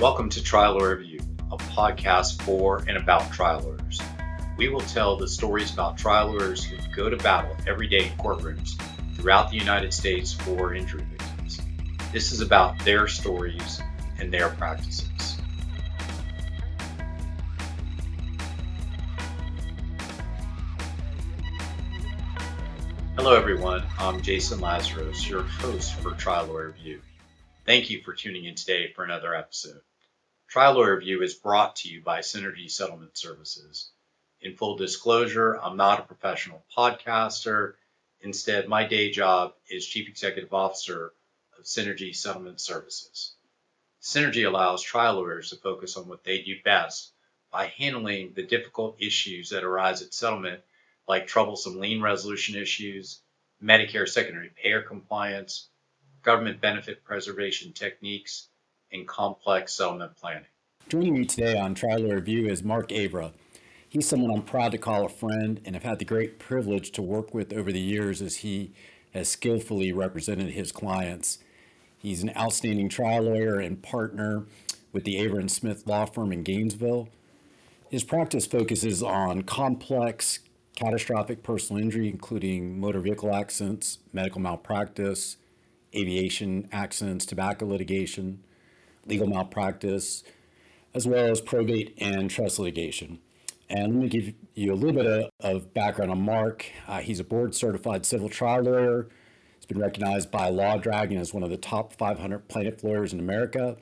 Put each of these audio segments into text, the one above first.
Welcome to Trial Lawyer Review, a podcast for and about trial lawyers. We will tell the stories about trial lawyers who go to battle every day in courtrooms throughout the United States for injury victims. This is about their stories and their practices. Hello, everyone. I'm Jason Lazarus, your host for Trial Lawyer Review. Thank you for tuning in today for another episode. Trial Lawyer Review is brought to you by Synergy Settlement Services. In full disclosure, I'm not a professional podcaster. Instead, my day job is Chief Executive Officer of Synergy Settlement Services. Synergy allows trial lawyers to focus on what they do best by handling the difficult issues that arise at settlement like troublesome lien resolution issues, Medicare secondary payer compliance, government benefit preservation techniques, and complex settlement planning. Joining me today on Trial Review is Mark Avera. He's someone I'm proud to call a friend and have had the great privilege to work with over the years as he has skillfully represented his clients. He's an outstanding trial lawyer and partner with the Avera and Smith Law Firm in Gainesville. His practice focuses on complex catastrophic personal injury, including motor vehicle accidents, medical malpractice, aviation accidents, tobacco litigation, legal malpractice, as well as probate and trust litigation. And let me give you a little bit of, of background on Mark. Uh, he's a board certified civil trial lawyer. He's been recognized by Lawdragon as one of the top 500 plaintiff lawyers in America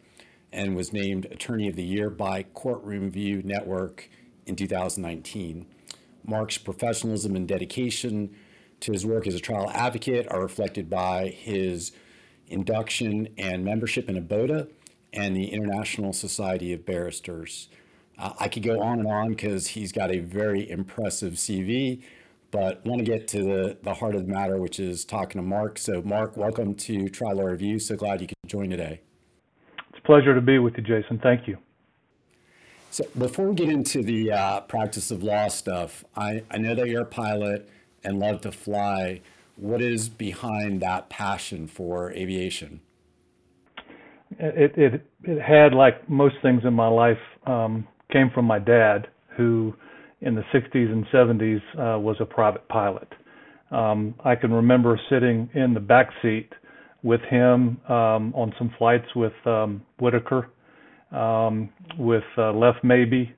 and was named Attorney of the Year by Courtroom View Network in 2019. Mark's professionalism and dedication to his work as a trial advocate are reflected by his induction and membership in ABOTA and the International Society of Barristers. Uh, I could go on and on because he's got a very impressive CV, but want to get to the, the heart of the matter, which is talking to Mark. So, Mark, welcome to Trial Law Review. So glad you could join today. It's a pleasure to be with you, Jason. Thank you. So before we get into the uh, practice of law stuff, I, I know that you're a pilot and love to fly. What is behind that passion for aviation? It it it had like most things in my life um, came from my dad, who in the 60s and 70s uh, was a private pilot. Um, I can remember sitting in the back seat with him um, on some flights with um, Whitaker um, with uh, Left Mabee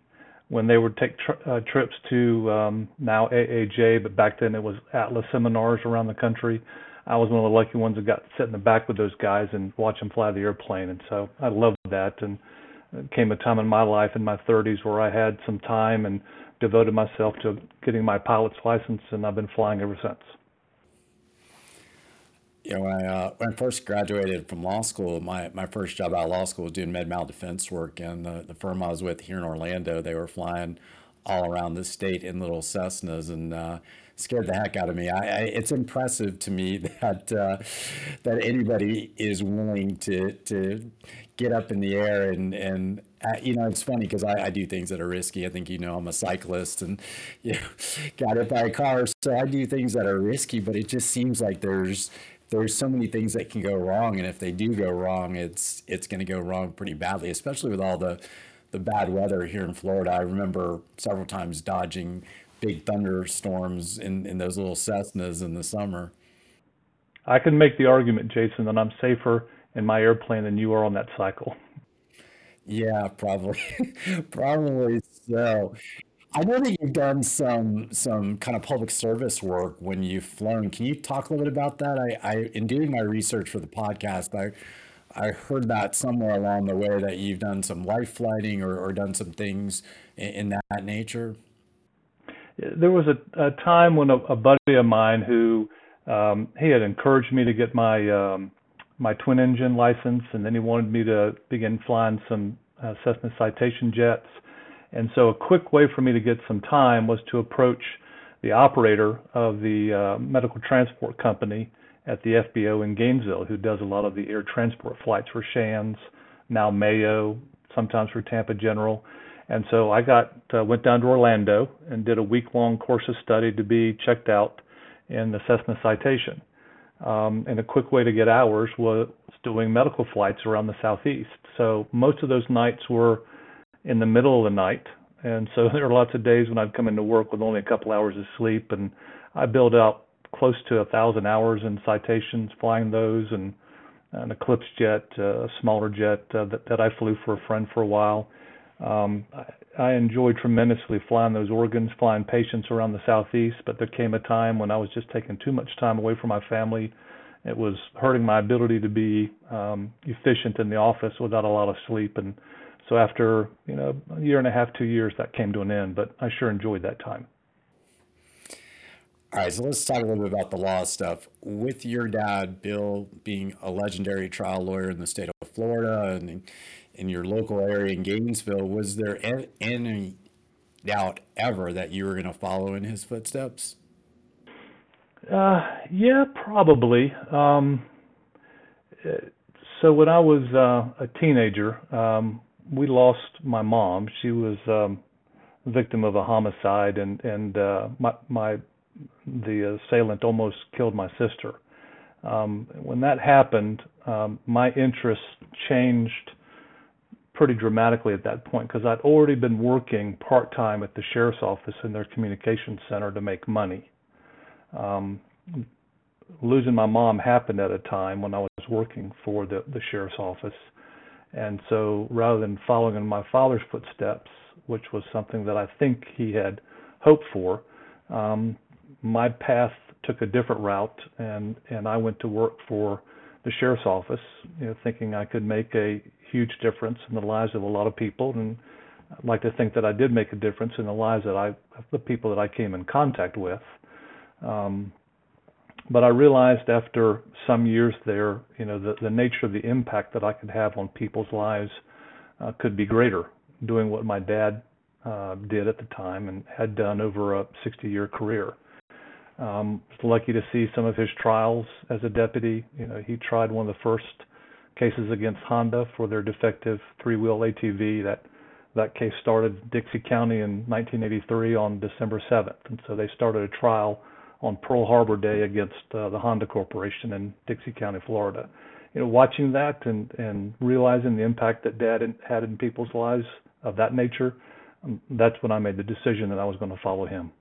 when they would take tr- uh, trips to um, now AAJ, but back then it was ATLA's seminars around the country. I was one of the lucky ones that got to sit in the back with those guys and watch them fly the airplane, and so I loved that. And it came a time in my life in my 30s where I had some time and devoted myself to getting my pilot's license, and I've been flying ever since know, when I, uh, when I first graduated from law school, my, my first job out of law school was doing med mal defense work. And the, the firm I was with here in Orlando, they were flying all around the state in little Cessnas and uh, scared the heck out of me. I, I, it's impressive to me that uh, that anybody is willing to to get up in the air and and uh, you know it's funny because I, I do things that are risky. I think you know I'm a cyclist and you know, got hit by a car, so I do things that are risky. But it just seems like there's there's so many things that can go wrong, and if they do go wrong, it's it's going to go wrong pretty badly, especially with all the the bad weather here in Florida. I remember several times dodging big thunderstorms in in those little Cessnas in the summer. I can make the argument, Jason, that I'm safer in my airplane than you are on that cycle. Yeah, probably, probably so. I know that you've done some some kind of public service work when you've flown. Can you talk a little bit about that? I, I in doing my research for the podcast, I I heard that somewhere along the way that you've done some life flighting or, or done some things in, in that nature. There was a, a time when a, a buddy of mine who um, he had encouraged me to get my um, my twin engine license, and then he wanted me to begin flying some uh, Cessna Citation jets and so a quick way for me to get some time was to approach the operator of the uh, medical transport company at the FBO in Gainesville, who does a lot of the air transport flights for Shands, now Mayo, sometimes for Tampa General. And so I got uh, went down to Orlando and did a week long course of study to be checked out in the Cessna citation. Um, and a quick way to get hours was doing medical flights around the southeast. So most of those nights were in the middle of the night, and so there were lots of days when I'd come into work with only a couple hours of sleep, and I built out close to a thousand hours in citations flying those and an Eclipse jet, uh, a smaller jet uh, that, that I flew for a friend for a while. Um, I, enjoyed tremendously flying those organs, flying patients around the southeast. But there came a time when I was just taking too much time away from my family. It was hurting my ability to be um, efficient in the office without a lot of sleep. And so after you know a year and a half, two years, that came to an end. But I sure enjoyed that time. All right, so let's talk a little bit about the law stuff. With your dad, Bill, being a legendary trial lawyer in the state of Florida and in your local area in Gainesville, was there any doubt ever that you were going to follow in his footsteps? Uh, yeah, probably. Um, so when I was uh, a teenager, um, we lost my mom. She was um, victim of a homicide, and and uh, my my the assailant almost killed my sister. Um, when that happened, um, my interest changed pretty dramatically at that point because I'd already been working part time at the sheriff's office in their communications center to make money. Um, losing my mom happened at a time when I was working for the, the sheriff's office. And so rather than following in my father's footsteps, which was something that I think he had hoped for, um, my path took a different route, and and I went to work for the sheriff's office, you know, thinking I could make a huge difference in the lives of a lot of people, and I'd like to think that I did make a difference in the lives that I, the people that I came in contact with. Um, but I realized after some years there, you know, the, the nature of the impact that I could have on people's lives uh, could be greater doing what my dad uh, did at the time and had done over a 60 year career. Um, was lucky to see some of his trials as a deputy. You know, he tried one of the first cases against Honda for their defective three-wheel ATV. That that case started Dixie County in 1983 on December 7th, and so they started a trial on Pearl Harbor Day against uh, the Honda Corporation in Dixie County, Florida. You know, watching that and and realizing the impact that Dad had in people's lives of that nature, um, that's when I made the decision that I was going to follow him.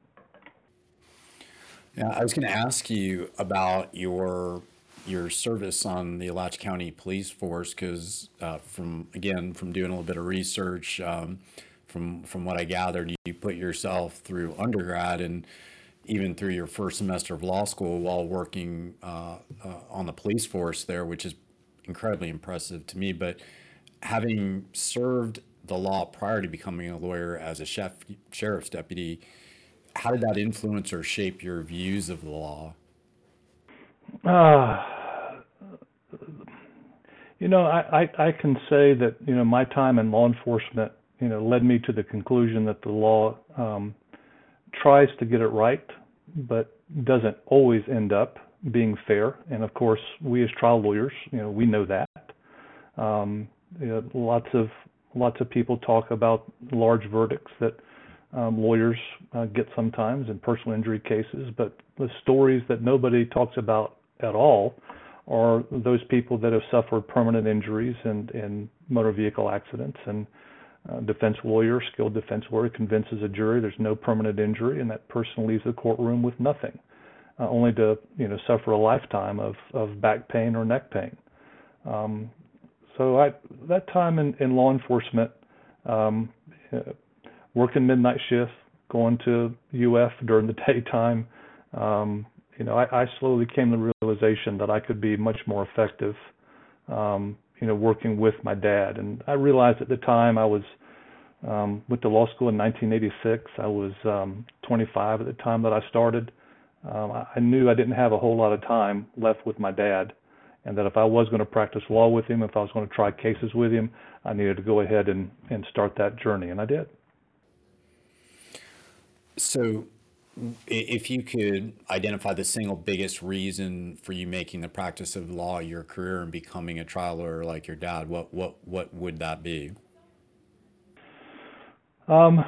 Yeah, I was going to ask you about your your service on the Alachua County Police Force because uh, from again from doing a little bit of research, um, from from what I gathered, you put yourself through undergrad and even through your first semester of law school while working uh, uh, on the police force there, which is incredibly impressive to me. But having served the law prior to becoming a lawyer as a chef, sheriff's deputy how did that influence or shape your views of the law? Uh, you know, I, I, I can say that you know my time in law enforcement, you know, led me to the conclusion that the law um, tries to get it right, but doesn't always end up being fair. And of course, we as trial lawyers, you know, we know that. Um, you know, lots of lots of people talk about large verdicts that um, lawyers uh, get sometimes in personal injury cases, but the stories that nobody talks about at all are those people that have suffered permanent injuries and in motor vehicle accidents and uh, defense lawyer, skilled defense lawyer, convinces a jury there's no permanent injury, and that person leaves the courtroom with nothing, uh, only to you know suffer a lifetime of of back pain or neck pain. Um, so I that time in, in law enforcement, um, working midnight shifts, going to UF during the daytime. Um, you know, I, I slowly came to the realization that I could be much more effective, um, you know, working with my dad. And I realized at the time I was um, went to law school in 1986. I was um, 25 at the time that I started. Um, I, I knew I didn't have a whole lot of time left with my dad, and that if I was going to practice law with him, if I was going to try cases with him, I needed to go ahead and, and start that journey, and I did. So, if you could identify the single biggest reason for you making the practice of law your career and becoming a trial lawyer like your dad, what what what would that be? Um,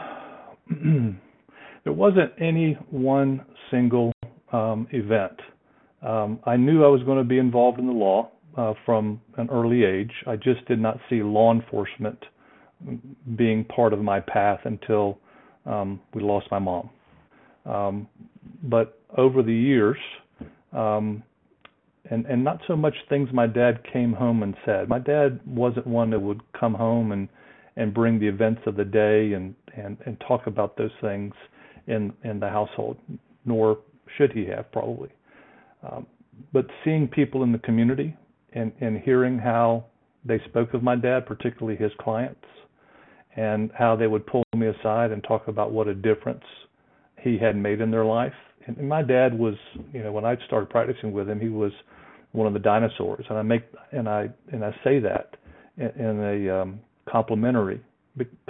there wasn't any one single um, event. Um, I knew I was going to be involved in the law. uh, from an early age. I just did not see law enforcement being part of my path until um, we lost my mom. Um, but over the years, um, and and not so much things my dad came home and said. My dad wasn't one that would come home and and bring the events of the day and and and talk about those things in in the household, nor should he have probably. Um, but seeing people in the community and and hearing how they spoke of my dad, particularly his clients, and how they would pull me aside and talk about what a difference he had made in their life. And, my dad was, you know, when I started practicing with him, he was one of the dinosaurs, and I make and I and I say that in, in a um, complimentary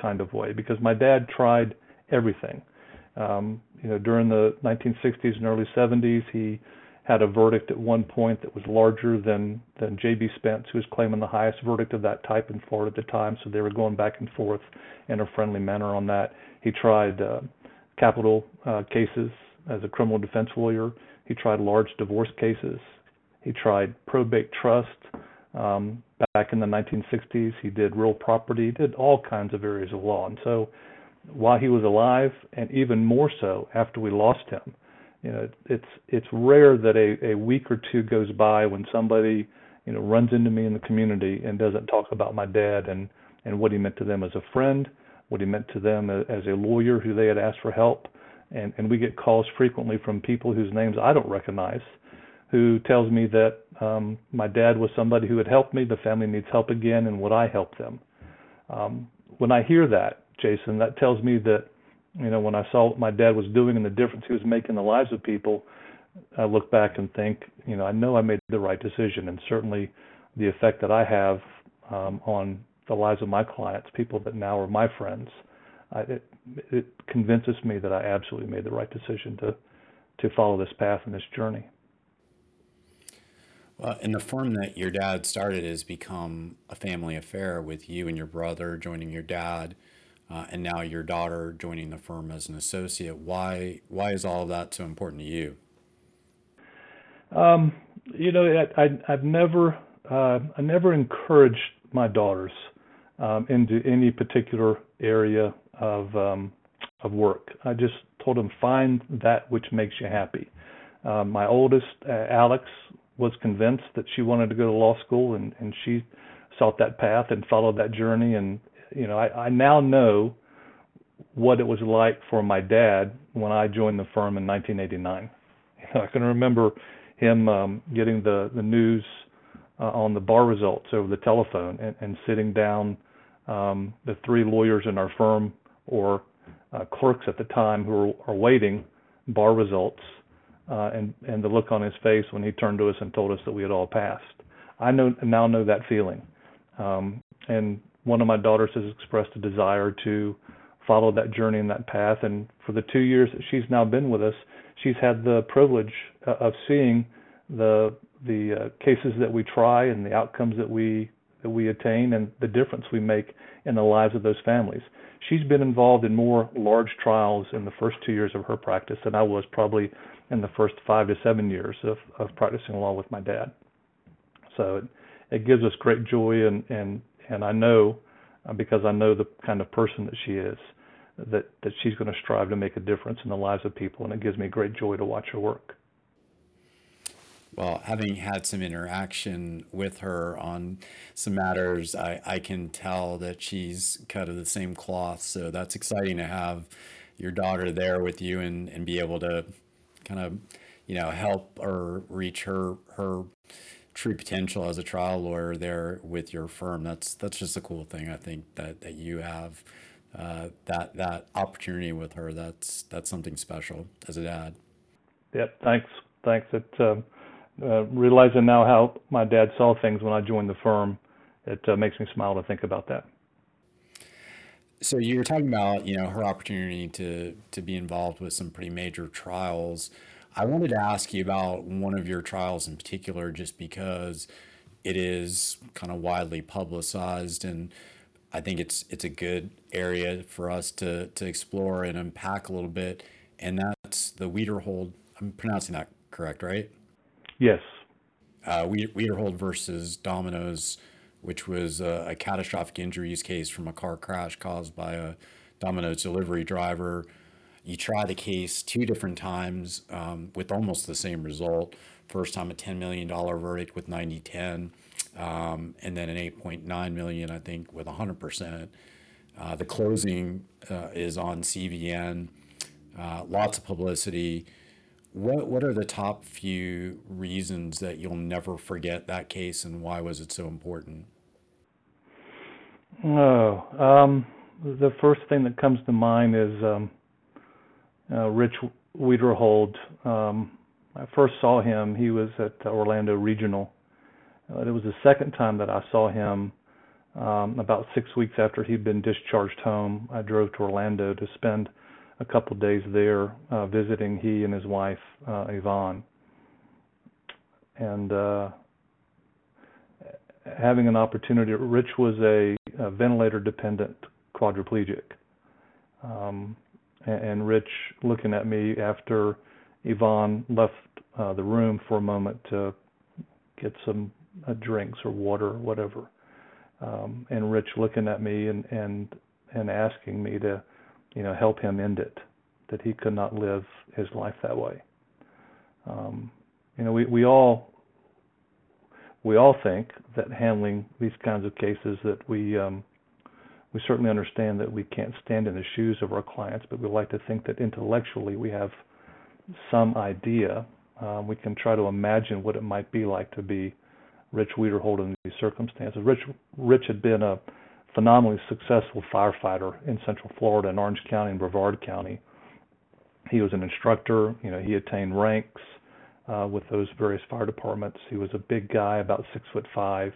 kind of way because my dad tried everything. Um, you know, during the 1960s and early 70s, he had a verdict at one point that was larger than than J.B. Spence, who was claiming the highest verdict of that type in Florida at the time. So they were going back and forth in a friendly manner on that. He tried uh, capital uh, cases as a criminal defense lawyer. He tried large divorce cases. He tried probate trust um, back in the 1960s. He did real property. He did all kinds of areas of law. And so while he was alive, and even more so after we lost him, you know, it's it's rare that a, a week or two goes by when somebody you know runs into me in the community and doesn't talk about my dad and and what he meant to them as a friend, what he meant to them as a lawyer who they had asked for help, and and we get calls frequently from people whose names I don't recognize, who tells me that um, my dad was somebody who had helped me, the family needs help again, and would I help them? Um, when I hear that, Jason, that tells me that you know when I saw what my dad was doing and the difference he was making in the lives of people, I look back and think, you know, I know I made the right decision, and certainly the effect that I have um, on the lives of my clients, people that now are my friends, I, it, it convinces me that I absolutely made the right decision to to follow this path and this journey. Well, and the firm that your dad started has become a family affair with you and your brother joining your dad, uh, and now your daughter joining the firm as an associate. Why why is all of that so important to you? Um, you know, I, I've never uh, I never encouraged my daughters um, into any particular area of um, of work. I just told them find that which makes you happy. Um, my oldest, uh, Alex, was convinced that she wanted to go to law school, and and she sought that path and followed that journey. And you know, I, I now know what it was like for my dad when I joined the firm in 1989. I can remember him um, getting the the news uh, on the bar results over the telephone and, and sitting down um, the three lawyers in our firm or uh, clerks at the time who are, are waiting bar results uh, and and the look on his face when he turned to us and told us that we had all passed. I know now know that feeling, um, and one of my daughters has expressed a desire to follow that journey and that path. And for the two years that she's now been with us, she's had the privilege uh, of seeing the the uh, cases that we try and the outcomes that we that we attain and the difference we make in the lives of those families. She's been involved in more large trials in the first two years of her practice than I was probably in the first five to seven years of, of practicing law with my dad. So it, it gives us great joy and, and, and I know uh, because I know the kind of person that she is that, that she's going to strive to make a difference in the lives of people and it gives me great joy to watch her work. Well, having had some interaction with her on some matters, I, I can tell that she's cut of the same cloth. So that's exciting to have your daughter there with you and, and be able to kind of, you know, help or reach her her true potential as a trial lawyer there with your firm. That's that's just a cool thing. I think that that you have uh, that that opportunity with her. That's that's something special as a dad. Yep. Thanks. Thanks. It um, uh, realizing now how my dad saw things when I joined the firm, it uh, makes me smile to think about that. So you were talking about, you know, her opportunity to to be involved with some pretty major trials. I wanted to ask you about one of your trials in particular, just because it is kind of widely publicized, and I think it's it's a good area for us to to explore and unpack a little bit. And that's the Wiederhold. I'm pronouncing that correct, right? Yes. uh, Wiederhold versus Domino's, which was a, a, catastrophic injuries case from a car crash caused by a Domino's delivery driver. You try the case two different times um, with almost the same result. First time a $10 million verdict with 90 10, um, and then an 8.9 million, I think, with 100%. Uh, the closing uh, is on CVN, uh, lots of publicity. What what are the top few reasons that you'll never forget that case, and why was it so important? Oh, um, the first thing that comes to mind is um, uh, Rich Wiederhold. Um, I first saw him. He was at Orlando Regional. Uh, it was the second time that I saw him. Um, about six weeks after he'd been discharged home, I drove to Orlando to spend a couple days there uh, visiting he and his wife uh, Yvonne, and uh, having an opportunity. Rich was a, a ventilator-dependent quadriplegic, um, and, Rich looking at me after Yvonne left uh, the room for a moment to get some uh, drinks or water or whatever, um, and Rich looking at me and and and asking me to you know, help him end it, that he could not live his life that way. Um, you know, we, we all we all think that handling these kinds of cases that we um, we certainly understand that we can't stand in the shoes of our clients, but we like to think that intellectually we have some idea. Um, we can try to imagine what it might be like to be Rich Wiederhold in these circumstances. Rich Rich had been a phenomenally successful firefighter in Central Florida in Orange County and Brevard County. He was an instructor. You know, he attained ranks uh, with those various fire departments. He was a big guy, about six foot five,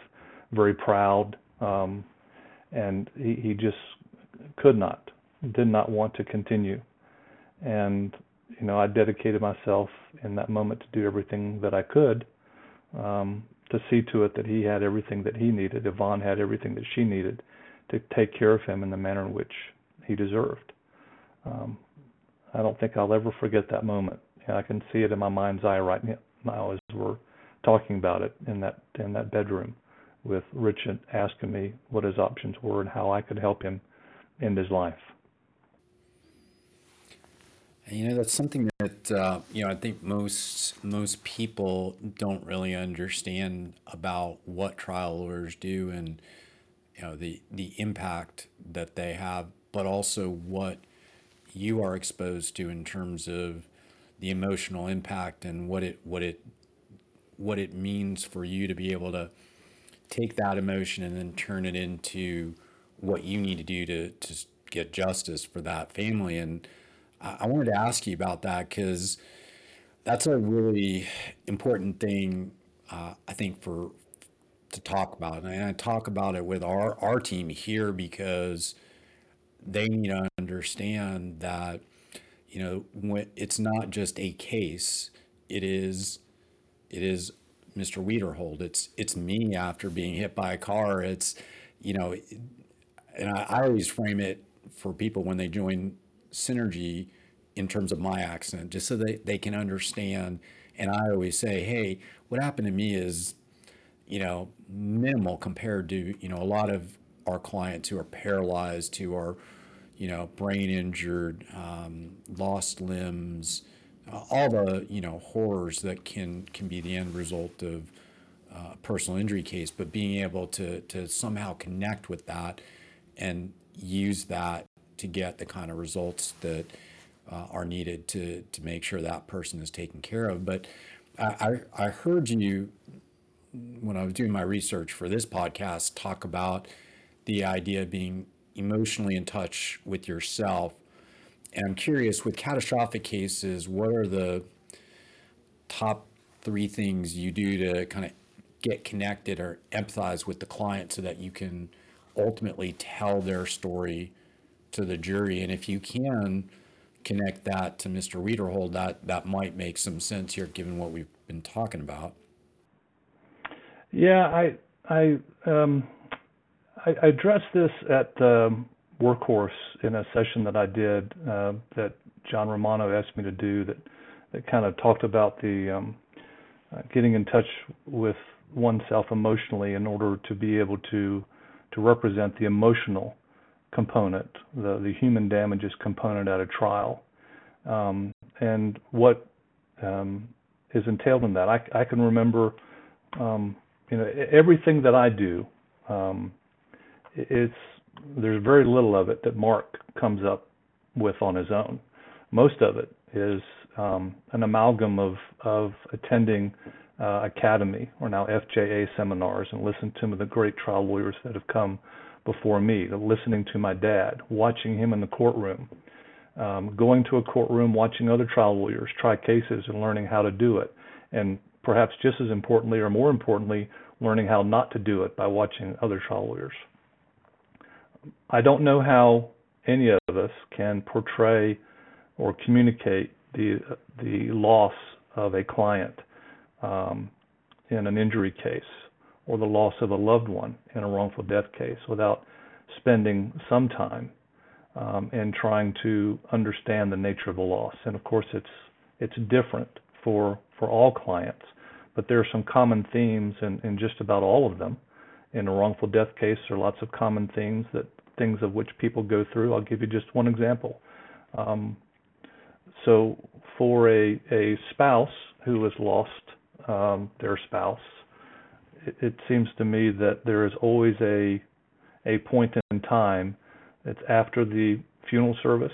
very proud, um, and he, he just could not, did not want to continue. And you know, I dedicated myself in that moment to do everything that I could um, to see to it that he had everything that he needed. Yvonne had everything that she needed to take care of him in the manner in which he deserved. Um, I don't think I'll ever forget that moment. I can see it in my mind's eye right now as we're talking about it in that in that bedroom with Richard asking me what his options were and how I could help him end his life. You know, that's something that uh, you know I think most most people don't really understand about what trial lawyers do and you know the the impact that they have, but also what you are exposed to in terms of the emotional impact and what it what it what it means for you to be able to take that emotion and then turn it into what you need to do to to get justice for that family. And I, I wanted to ask you about that because that's a really important thing, uh, I think, for to talk about. And I talk about it with our, our team here because they need to understand that, you know, when it's not just a case, it is it is Mr. Wiederhold. It's it's me after being hit by a car. It's you know, and I, I always frame it for people when they join Synergy in terms of my accident, just so they, they can understand. And I always say, hey, what happened to me is you know, minimal compared to, you know, a lot of our clients who are paralyzed, who are, you know, brain injured, um, lost limbs, all the, you know, horrors that can, can be the end result of uh, a personal injury case, but being able to, to somehow connect with that and use that to get the kind of results that uh, are needed to, to make sure that person is taken care of. But I, I heard you when I was doing my research for this podcast, talk about the idea of being emotionally in touch with yourself. And I'm curious with catastrophic cases, what are the top three things you do to kind of get connected or empathize with the client so that you can ultimately tell their story to the jury? And if you can connect that to Mr. Wiederhold, that, that might make some sense here given what we've been talking about. Yeah, I I um, I, I addressed this at um, Workhorse in a session that I did uh, that John Romano asked me to do that that kind of talked about the um, uh, getting in touch with oneself emotionally in order to be able to to represent the emotional component, the the human damages component at a trial, um, and what um, is entailed in that. I, I can remember, um, you know, everything that I do. Um, it's there's very little of it that Mark comes up with on his own. Most of it is um, an amalgam of of attending uh, academy or now FJA seminars and listening to the great trial lawyers that have come before me, listening to my dad, watching him in the courtroom, um, going to a courtroom, watching other trial lawyers try cases and learning how to do it, and perhaps just as importantly or more importantly, learning how not to do it by watching other trial lawyers. I don't know how any of us can portray or communicate the the loss of a client um, in an injury case or the loss of a loved one in a wrongful death case without spending some time um, trying to understand the nature of the loss. And of course, it's it's different for for all clients, but there are some common themes in, in just about all of them. In a wrongful death case, there are lots of common themes that things of which people go through. I'll give you just one example. Um, so, for a a spouse who has lost um, their spouse, it, it seems to me that there is always a a point in time it's after the funeral service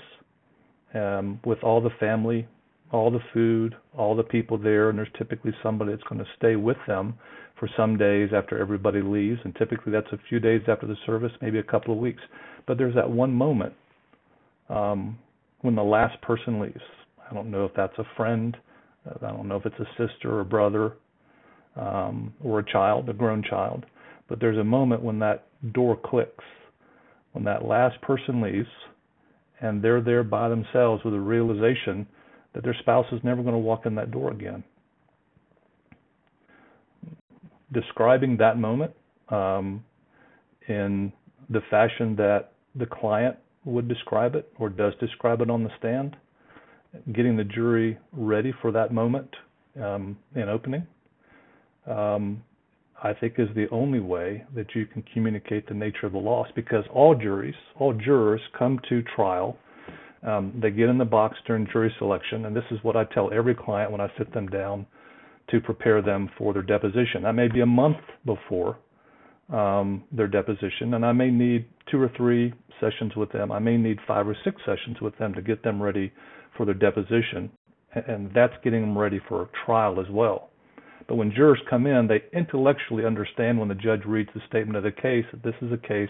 um, with all the family, all the food, all the people there, and there's typically somebody that's going to stay with them for some days after everybody leaves, and typically that's a few days after the service, maybe a couple of weeks. But there's that one moment um, when the last person leaves. I don't know if that's a friend, I don't know if it's a sister or brother um, or a child, a grown child, but there's a moment when that door clicks when that last person leaves and they're there by themselves with a realization that their spouse is never going to walk in that door again. Describing that moment um, in the fashion that the client would describe it or does describe it on the stand, getting the jury ready for that moment um, in opening, um, I think is the only way that you can communicate the nature of the loss because all juries, all jurors come to trial. Um, they get in the box during jury selection, and this is what I tell every client when I sit them down to prepare them for their deposition. That may be a month before um, their deposition, and I may need two or three sessions with them. I may need five or six sessions with them to get them ready for their deposition, and that's getting them ready for a trial as well. But when jurors come in, they intellectually understand when the judge reads the statement of the case that this is a case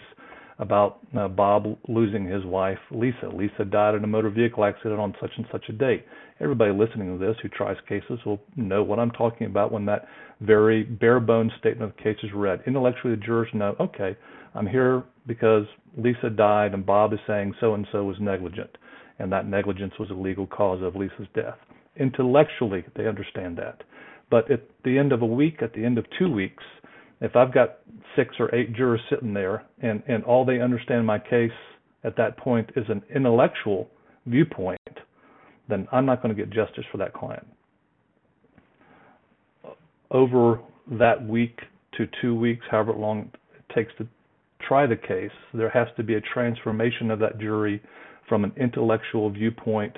about uh, Bob losing his wife, Lisa. Lisa died in a motor vehicle accident on such and such a date. Everybody listening to this who tries cases will know what I'm talking about when that very bare bones statement of case is read. Intellectually, the jurors know, okay, I'm here because Lisa died and Bob is saying so and so was negligent, and that negligence was a legal cause of Lisa's death. Intellectually, they understand that. But at the end of a week, at the end of two weeks, if I've got six or eight jurors sitting there and, and all they understand my case at that point is an intellectual viewpoint, then I'm not going to get justice for that client. Over that week to two weeks, however long it takes to try the case, there has to be a transformation of that jury from an intellectual viewpoint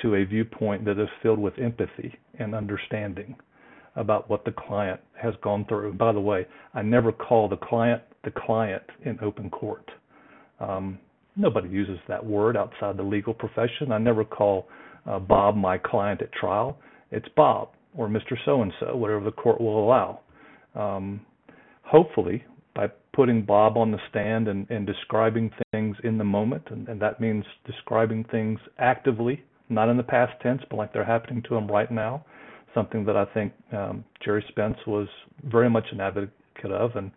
to a viewpoint that is filled with empathy and understanding about what the client has gone through. By the way, I never call the client the client in open court. Um, nobody uses that word outside the legal profession. I never call uh, Bob my client at trial. It's Bob or Mr. So and so, whatever the court will allow. Um, hopefully, by putting Bob on the stand and, and describing things in the moment, and, and that means describing things actively, not in the past tense, but like they're happening to him right now something that I think um, Gerry Spence was very much an advocate of, and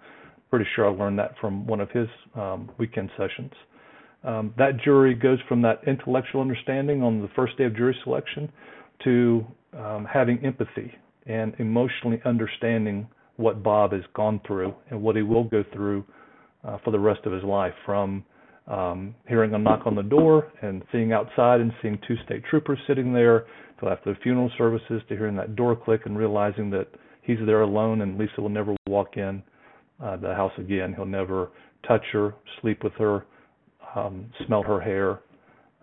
pretty sure I learned that from one of his um, weekend sessions. Um, that jury goes from that intellectual understanding on the first day of jury selection to um, having empathy and emotionally understanding what Bob has gone through and what he will go through uh, for the rest of his life from um, hearing a knock on the door and seeing outside and seeing two state troopers sitting there till after the funeral services to hearing that door click and realizing that he's there alone, and Lisa will never walk in uh, the house again. He'll never touch her, sleep with her, um, smell her hair.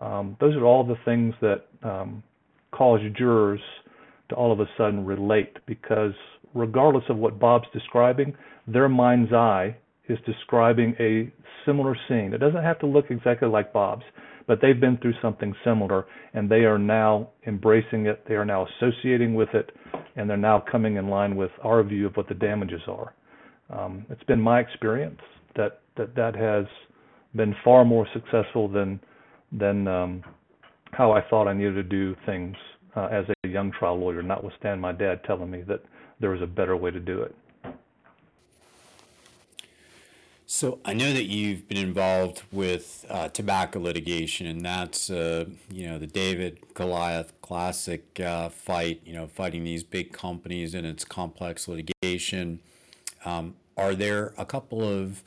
Um, those are all the things that um, cause jurors to all of a sudden relate because regardless of what Bob's describing, their mind's eye is describing a similar scene. It doesn't have to look exactly like Bob's, but they've been through something similar and they are now embracing it, they are now associating with it, and they're now coming in line with our view of what the damages are. Um, it's been my experience that that that has been far more successful than than um, how I thought I needed to do things uh, as a young trial lawyer, notwithstanding my dad telling me that there was a better way to do it. So I know that you've been involved with uh, tobacco litigation, and that's uh, you know the David Goliath classic uh, fight. You know, fighting these big companies and its complex litigation. Um, are there a couple of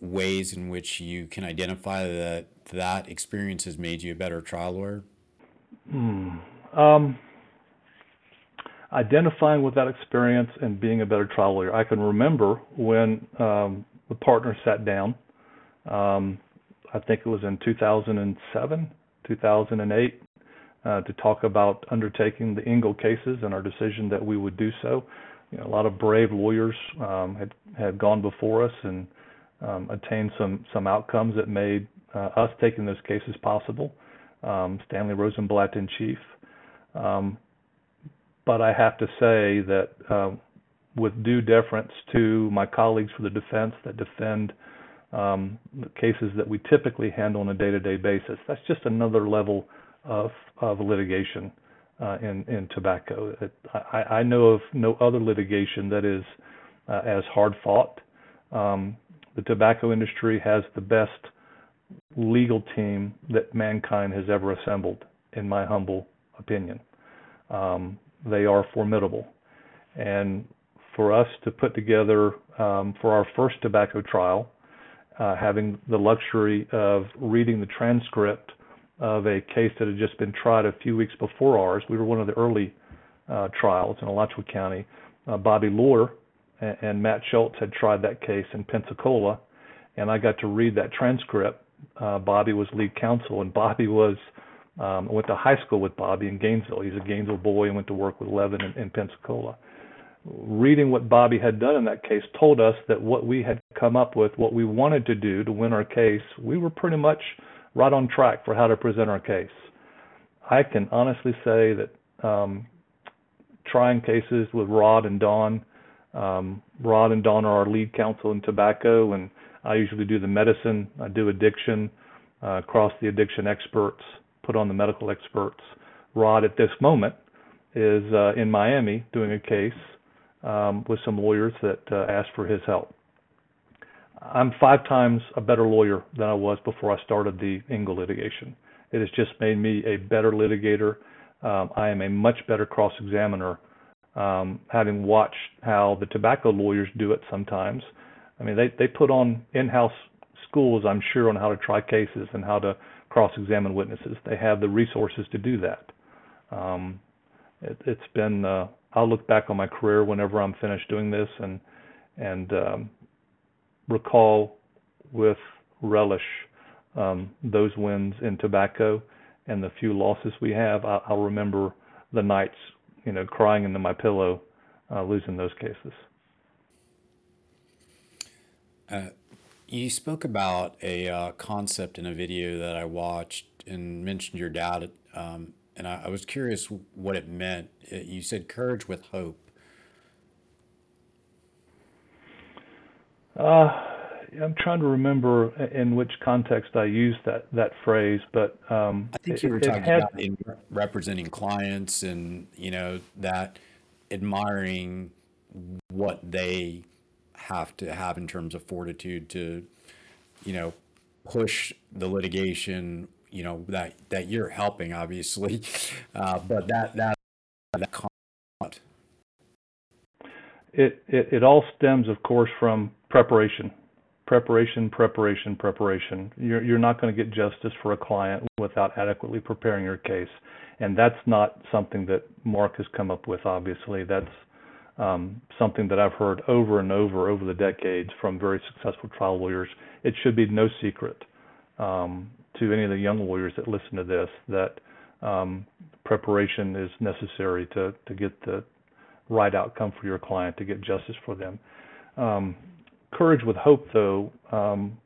ways in which you can identify that that experience has made you a better trial lawyer? Hmm. Um, identifying with that experience and being a better trial lawyer. I can remember when um, the partners sat down. Um, I think it was in 2007, 2008, uh, to talk about undertaking the Engle cases and our decision that we would do so. You know, a lot of brave lawyers um, had had gone before us and um, attained some some outcomes that made uh, us taking those cases possible. Um, Stanley Rosenblatt in chief. Um, but I have to say that uh, with due deference to my colleagues for the defense that defend um, cases that we typically handle on a day-to-day basis, that's just another level of, of litigation uh, in, in tobacco. It, I, I, know of no other litigation that is uh, as hard fought. Um, the tobacco industry has the best legal team that mankind has ever assembled, in my humble opinion. Um, they are formidable. And for us to put together um, for our first tobacco trial, uh, having the luxury of reading the transcript of a case that had just been tried a few weeks before ours. We were one of the early uh, trials in Alachua County. Uh, Bobby Lohr and, Matt Schultz had tried that case in Pensacola, and I got to read that transcript. Uh, Bobby was lead counsel, and Bobby was um, I went to high school with Bobby in Gainesville. He's a Gainesville boy and went to work with Levin in, in Pensacola. Reading what Bobby had done in that case told us that what we had come up with, what we wanted to do to win our case, we were pretty much right on track for how to present our case. I can honestly say that um, trying cases with Rod and Don, um, Rod and Don are our lead counsel in tobacco, and I usually do the medicine, I do addiction, uh, cross the addiction experts put on the medical experts. Rod, at this moment, is uh, in Miami doing a case um, with some lawyers that uh, asked for his help. I'm five times a better lawyer than I was before I started the Engle litigation. It has just made me a better litigator. Um, I am a much better cross examiner, um, having watched how the tobacco lawyers do it sometimes. I mean, they, they put on in house schools, I'm sure, on how to try cases and how to cross-examine witnesses. They have the resources to do that. Um, it, has been. Uh, I'll look back on my career whenever I'm finished doing this and and um, recall with relish um, those wins in tobacco and the few losses we have. I, will remember the nights, you know, crying into my pillow, uh, losing those cases. Uh, you spoke about a uh, concept in a video that I watched and mentioned your dad, um, and I, I, was curious what it meant. It, you said courage with hope. Uh, I'm trying to remember in which context I used that that phrase, but um, I think you were talking had, about in representing clients and you know that admiring what they have to have in terms of fortitude to, you know, push the litigation, you know, that that you're helping, obviously, uh, but that that that. It, it it all stems, of course, from preparation, preparation, preparation, preparation. You're you're not going to get justice for a client without adequately preparing your case, and that's not something that Mark has come up with. Obviously, that's um, something that I've heard over and over over the decades from very successful trial lawyers. It should be no secret um, to any of the young lawyers that listen to this that um, preparation is necessary to to get the right outcome for your client, to get justice for them. Courage with hope, though, um,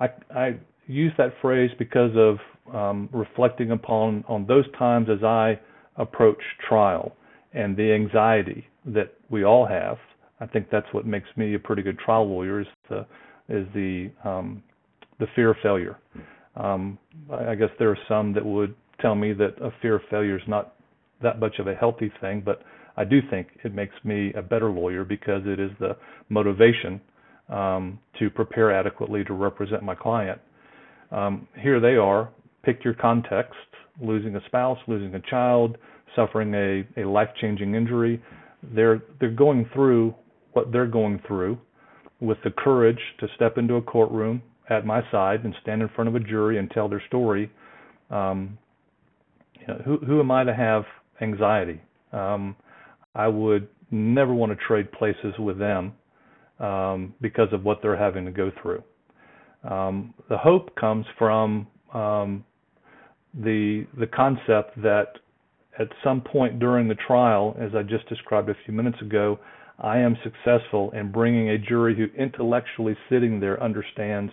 I, I use that phrase because of um, reflecting upon on those times as I approach trial and the anxiety that we all have. I think that's what makes me a pretty good trial lawyer is the is the um, the fear of failure. Um, I guess there are some that would tell me that a fear of failure is not that much of a healthy thing, but I do think it makes me a better lawyer because it is the motivation um, to prepare adequately to represent my client. Um, here they are. Pick your context: losing a spouse, losing a child, suffering a, a life-changing injury. They're they're going through what they're going through with the courage to step into a courtroom at my side and stand in front of a jury and tell their story. Um, you know, who who am I to have anxiety? Um, I would never want to trade places with them um, because of what they're having to go through. Um, the hope comes from um, the the concept that at some point during the trial, as I just described a few minutes ago, I am successful in bringing a jury who intellectually sitting there understands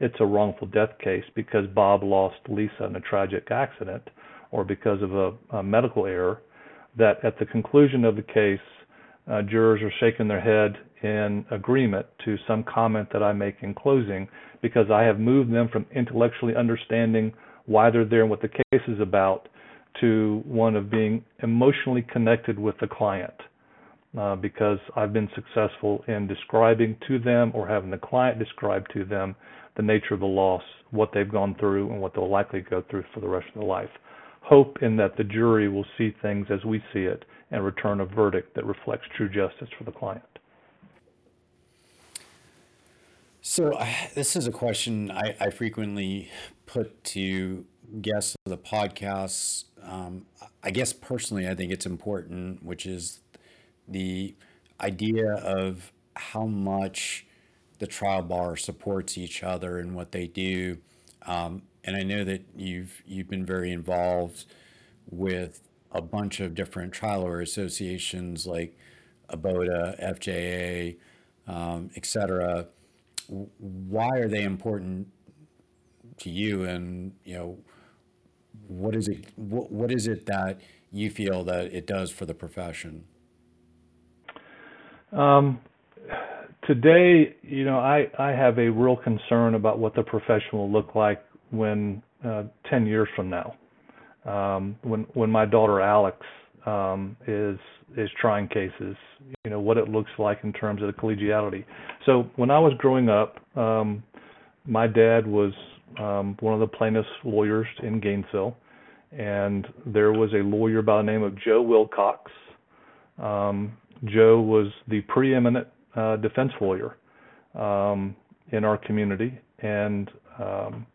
it's a wrongful death case because Bob lost Lisa in a tragic accident or because of a, a medical error. That at the conclusion of the case, uh, jurors are shaking their head in agreement to some comment that I make in closing because I have moved them from intellectually understanding why they're there and what the case is about to one of being emotionally connected with the client. Uh, because I've been successful in describing to them or having the client describe to them the nature of the loss, what they've gone through, and what they'll likely go through for the rest of their life. Hope in that the jury will see things as we see it and return a verdict that reflects true justice for the client. So, this is a question I, I frequently put to guests of the podcast. Um, I guess personally, I think it's important, which is the idea of how much the trial bar supports each other and what they do. Um, and I know that you've you've been very involved with a bunch of different trial lawyer associations like ABOTA, FJA, um, et cetera. Why are they important to you? And you know, what is it? What, what is it that you feel that it does for the profession? Um, today, you know, I, I have a real concern about what the profession will look like when uh, 10 years from now um, when when my daughter Alex um, is is trying cases, you know what it looks like in terms of the collegiality. So when I was growing up, um, my dad was um, one of the plaintiffs' lawyers in Gainesville, and there was a lawyer by the name of Joe Wilcox. Um, Joe was the preeminent uh, defense lawyer um, in our community, and um,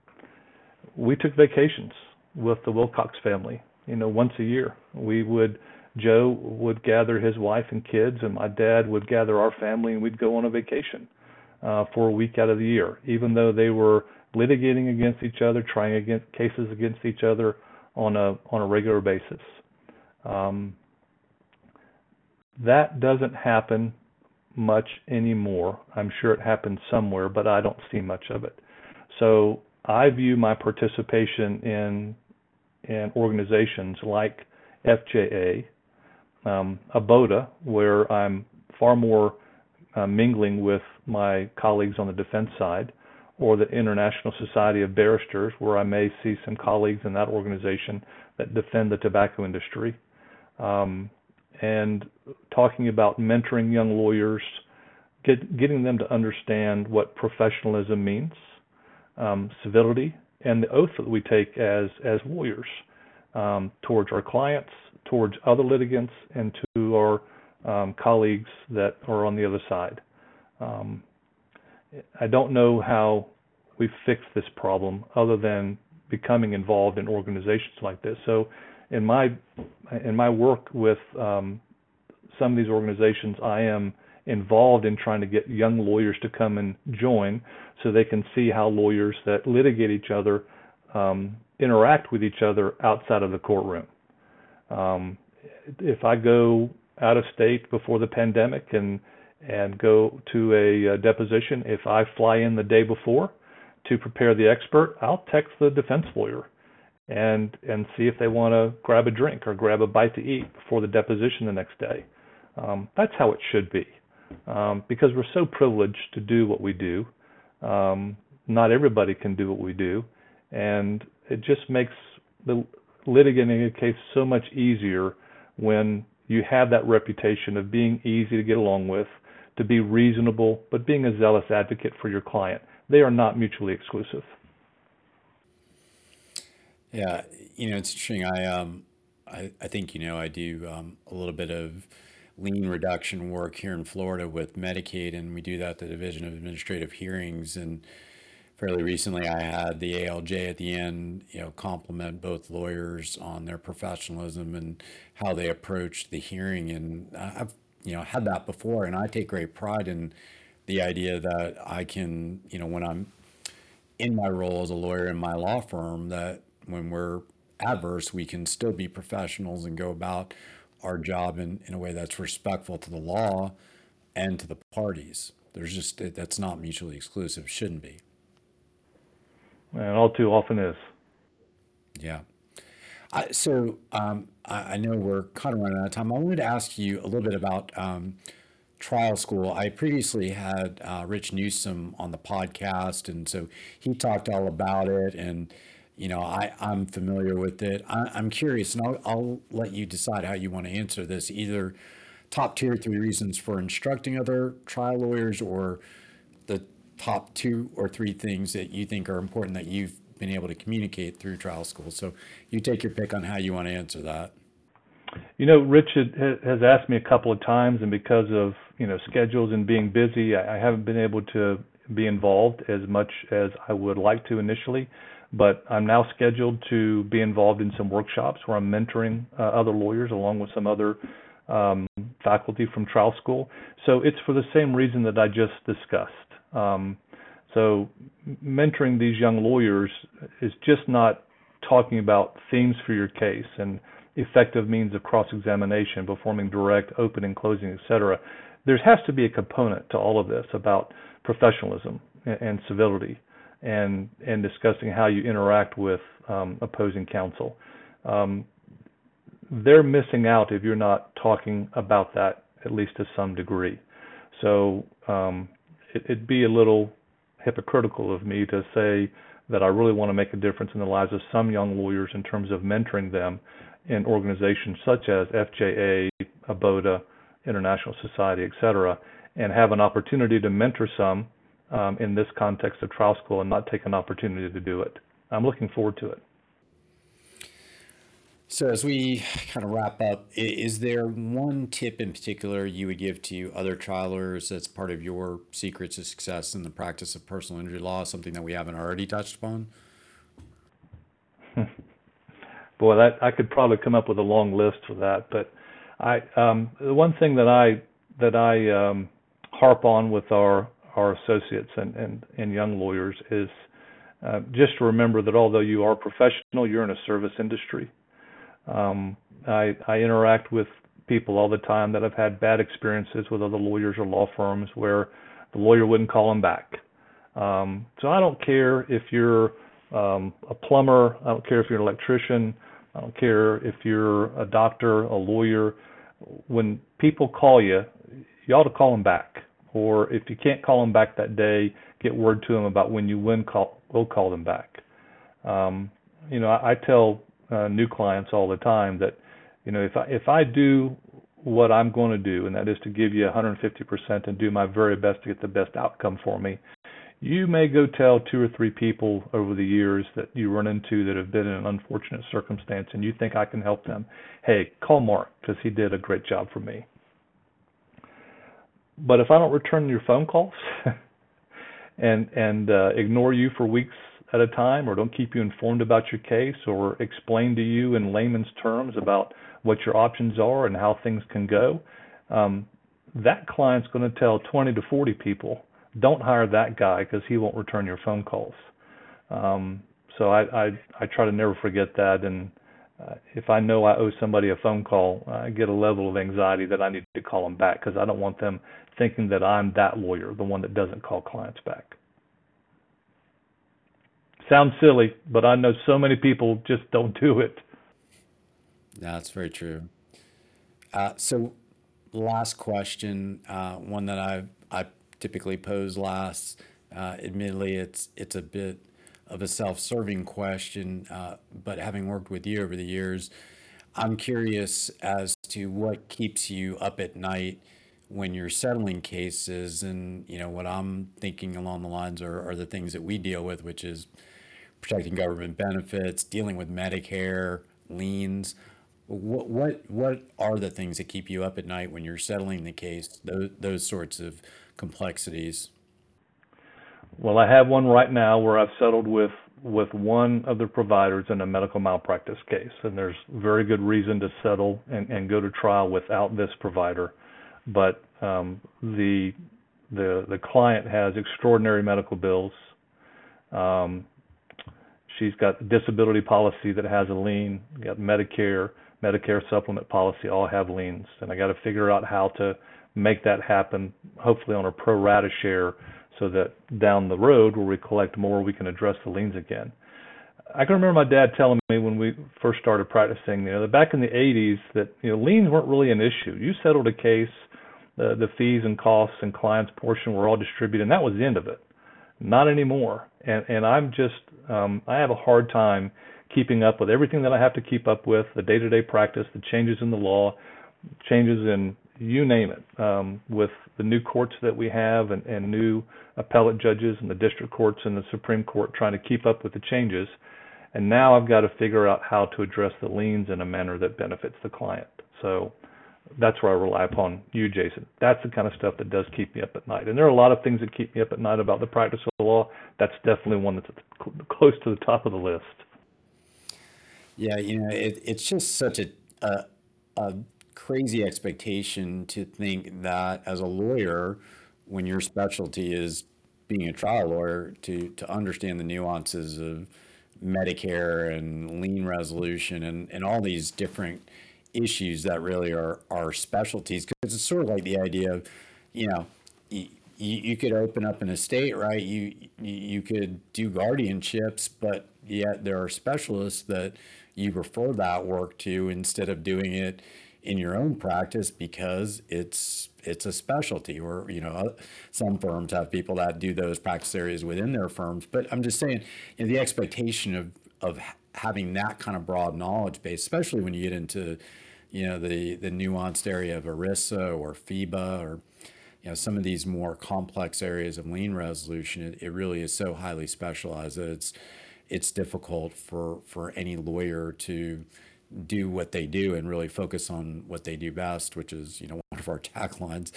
we took vacations with the Wilcox family. You know, once a year, we would Joe would gather his wife and kids, and my dad would gather our family, and we'd go on a vacation uh, for a week out of the year. Even though they were litigating against each other, trying against cases against each other on a on a regular basis. Um, that doesn't happen much anymore. I'm sure it happens somewhere, but I don't see much of it. So I view my participation in and organizations like FJA, um, ABOTA, where I'm far more uh, mingling with my colleagues on the defense side, or the International Society of Barristers, where I may see some colleagues in that organization that defend the tobacco industry, um, and talking about mentoring young lawyers, get, getting them to understand what professionalism means, um, civility, and the oath that we take as as lawyers um, towards our clients, towards other litigants, and to our um, colleagues that are on the other side. Um, I don't know how we fix this problem other than becoming involved in organizations like this. So, in my in my work with um, some of these organizations, I am involved in trying to get young lawyers to come and join so they can see how lawyers that litigate each other um, interact with each other outside of the courtroom. Um, if I go out of state before the pandemic and and go to a, a deposition, if I fly in the day before to prepare the expert, I'll text the defense lawyer and and see if they want to grab a drink or grab a bite to eat before the deposition the next day. Um, that's how it should be, um, because we're so privileged to do what we do. Um, not everybody can do what we do, and it just makes the litigating a case so much easier when you have that reputation of being easy to get along with, to be reasonable, but being a zealous advocate for your client. They are not mutually exclusive. Yeah, you know, it's interesting. I um, I, I think you know I do um, a little bit of lien reduction work here in Florida with Medicaid, and we do that at the Division of Administrative Hearings. And fairly recently, I had the ALJ at the end, you know, compliment both lawyers on their professionalism and how they approached the hearing. And I've you know had that before, and I take great pride in the idea that I can, you know, when I'm in my role as a lawyer in my law firm, that when we're adverse, we can still be professionals and go about our job in, in a way that's respectful to the law and to the parties. There's just that's not mutually exclusive. Shouldn't be. And all too often is. Yeah. I, so um, I, I, know we're kind of running out of time. I wanted to ask you a little bit about um, trial school. I previously had uh, Rich Newsome on the podcast, and so he talked all about it and you know, I, I'm familiar with it. I, I'm curious, and I'll, I'll let you decide how you want to answer this. Either top or three reasons for instructing other trial lawyers, or the top two or three things that you think are important that you've been able to communicate through trial school. So you take your pick on how you want to answer that. You know, Richard has asked me a couple of times, and because of you know schedules and being busy, I haven't been able to be involved as much as I would like to initially but I'm now scheduled to be involved in some workshops where I'm mentoring uh, other lawyers along with some other um, faculty from trial school. So it's for the same reason that I just discussed. Um, so mentoring these young lawyers is just not talking about themes for your case and effective means of cross-examination, performing direct, opening, closing, etc. There has to be a component to all of this about professionalism and civility and and discussing how you interact with um, opposing counsel. Um, they're missing out if you're not talking about that at least to some degree. So um, it, it'd be a little hypocritical of me to say that I really want to make a difference in the lives of some young lawyers in terms of mentoring them in organizations such as FJA, ABOTA, International Society, etc., and have an opportunity to mentor some um, in this context of trial school and not take an opportunity to do it. I'm looking forward to it. So, as we kind of wrap up, is there one tip in particular you would give to other trial lawyers that's part of your secrets of success in the practice of personal injury law, something that we haven't already touched upon? Boy, that I could probably come up with a long list for that, but I um, the one thing that I that I um, harp on with our our associates and, and, and young lawyers is uh, just to remember that although you are professional, you're in a service industry. Um, I, I interact with people all the time that have had bad experiences with other lawyers or law firms where the lawyer wouldn't call them back. Um, so I don't care if you're um, a plumber, I don't care if you're an electrician, I don't care if you're a doctor, a lawyer. When people call you, you ought to call them back or if you can't call them back that day, get word to them about when you will call, will call them back. Um, you know, I, I tell uh, new clients all the time that, you know, if I if I do what I'm going to do, and that is to give you 150% and do my very best to get the best outcome for me, you may go tell two or three people over the years that you run into that have been in an unfortunate circumstance, and you think I can help them. Hey, call Mark because he did a great job for me. But if I don't return your phone calls and and uh, ignore you for weeks at a time, or don't keep you informed about your case, or explain to you in layman's terms about what your options are and how things can go, um, that client's going to tell 20 to 40 people, don't hire that guy because he won't return your phone calls. Um, so I, I I try to never forget that, and uh, if I know I owe somebody a phone call, I get a level of anxiety that I need to call them back because I don't want them thinking that I'm that lawyer, the one that doesn't call clients back. Sounds silly, but I know so many people just don't do it. That's very true. Uh, so, last question, uh, one that I I typically pose last. Uh, admittedly, it's it's a bit of a self-serving question, uh, but having worked with you over the years, I'm curious as to what keeps you up at night when you're settling cases. And you know what I'm thinking along the lines are, are the things that we deal with, which is protecting government benefits, dealing with Medicare, liens. What what what are the things that keep you up at night when you're settling the case? Those those sorts of complexities. Well, I have one right now where I've settled with with one of the providers in a medical malpractice case, and there's very good reason to settle and, and go to trial without this provider. But um, the the the client has extraordinary medical bills. Um, she's got disability policy that has a lien, got Medicare, Medicare supplement policy all have liens, and I got to figure out how to make that happen, hopefully on a pro rata share so that down the road where we collect more, we can address the liens again. I can remember my dad telling me when we first started practicing, you know, that back in the 80s that you know liens weren't really an issue. You settled a case, the the fees and costs and clients' portion were all distributed, and that was the end of it. Not anymore. And and I'm just um, I have a hard time keeping up with everything that I have to keep up with, the day-to-day practice, the changes in the law, changes in you name it, um, with the new courts that we have and, and new appellate judges and the district courts and the Supreme Court trying to keep up with the changes. And now I've got to figure out how to address the liens in a manner that benefits the client. So that's where I rely upon you, Jason. That's the kind of stuff that does keep me up at night. And there are a lot of things that keep me up at night about the practice of the law. That's definitely one that's close to the top of the list. Yeah, you know, it, it's just such a, a, a crazy expectation to think that as a lawyer, when your specialty is being a trial lawyer, to to understand the nuances of Medicare and lien resolution and, and all these different issues that really are are specialties because it's sort of like the idea of you know you, you could open up an estate right? You you could do guardianships but yet there are specialists that you refer that work to instead of doing it in your own practice because it's it's a specialty. Or you know some firms have people that do those practice areas within their firms. But i'm just saying you know, the expectation of of having that kind of broad knowledge base especially when you get into you know the the nuanced area of ERISA or FEHBA or you know some of these more complex areas of lien resolution it, it really is so highly specialized that it's it's difficult for for any lawyer to do what they do and really focus on what they do best, which is you know one of our taglines,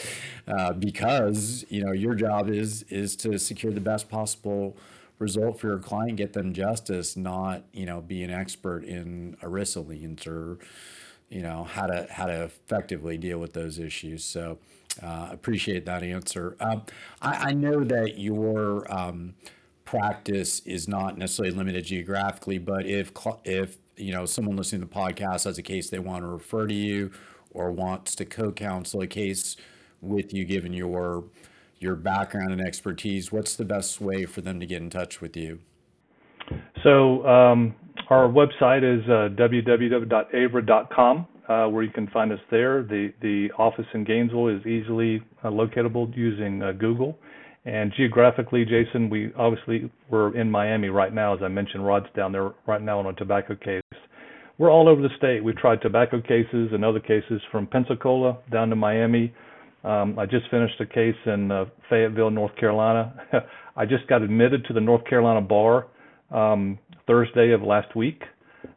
uh, because you know your job is is to secure the best possible result for your client, get them justice, not you know be an expert in ERISA liens or you know how to how to effectively deal with those issues. So uh, appreciate that answer. Um, I, I, know that your um, practice is not necessarily limited geographically, but if if you know someone listening to the podcast has a case they want to refer to you or wants to co-counsel a case with you given your your background and expertise what's the best way for them to get in touch with you so um, our website is uh, www.avra.com uh, where you can find us there the the office in gainesville is easily uh, locatable using uh, google and geographically, Jason, we obviously we're in Miami right now, as I mentioned. Rod's down there right now on a tobacco case. We're all over the state. We've tried tobacco cases and other cases from Pensacola down to Miami. Um, I just finished a case in uh, Fayetteville, North Carolina. I just got admitted to the North Carolina bar um, Thursday of last week.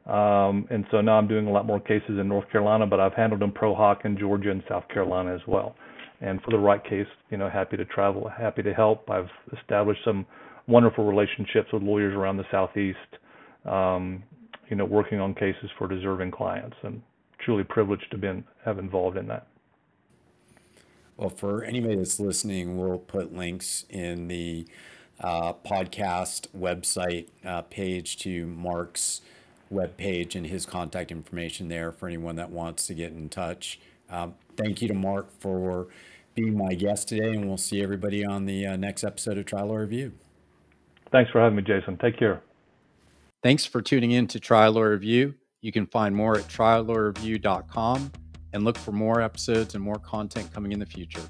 Um, and so now I'm doing a lot more cases in North Carolina, but I've handled them pro hac in Georgia and South Carolina as well and for the right case, you know, happy to travel, happy to help. I've established some wonderful relationships with lawyers around the southeast, um, you know, working on cases for deserving clients, and truly privileged to be have involved in that. Well, for anybody that's listening, we'll put links in the uh, podcast website uh, page to Mark's web page and his contact information there for anyone that wants to get in touch. Um, thank you to Mark for being my guest today, and we'll see everybody on the uh, next episode of Trial Lawyer Review. Thanks for having me, Jason. Take care. Thanks for tuning in to Trial Lawyer Review. You can find more at triallawyerreview.com and look for more episodes and more content coming in the future.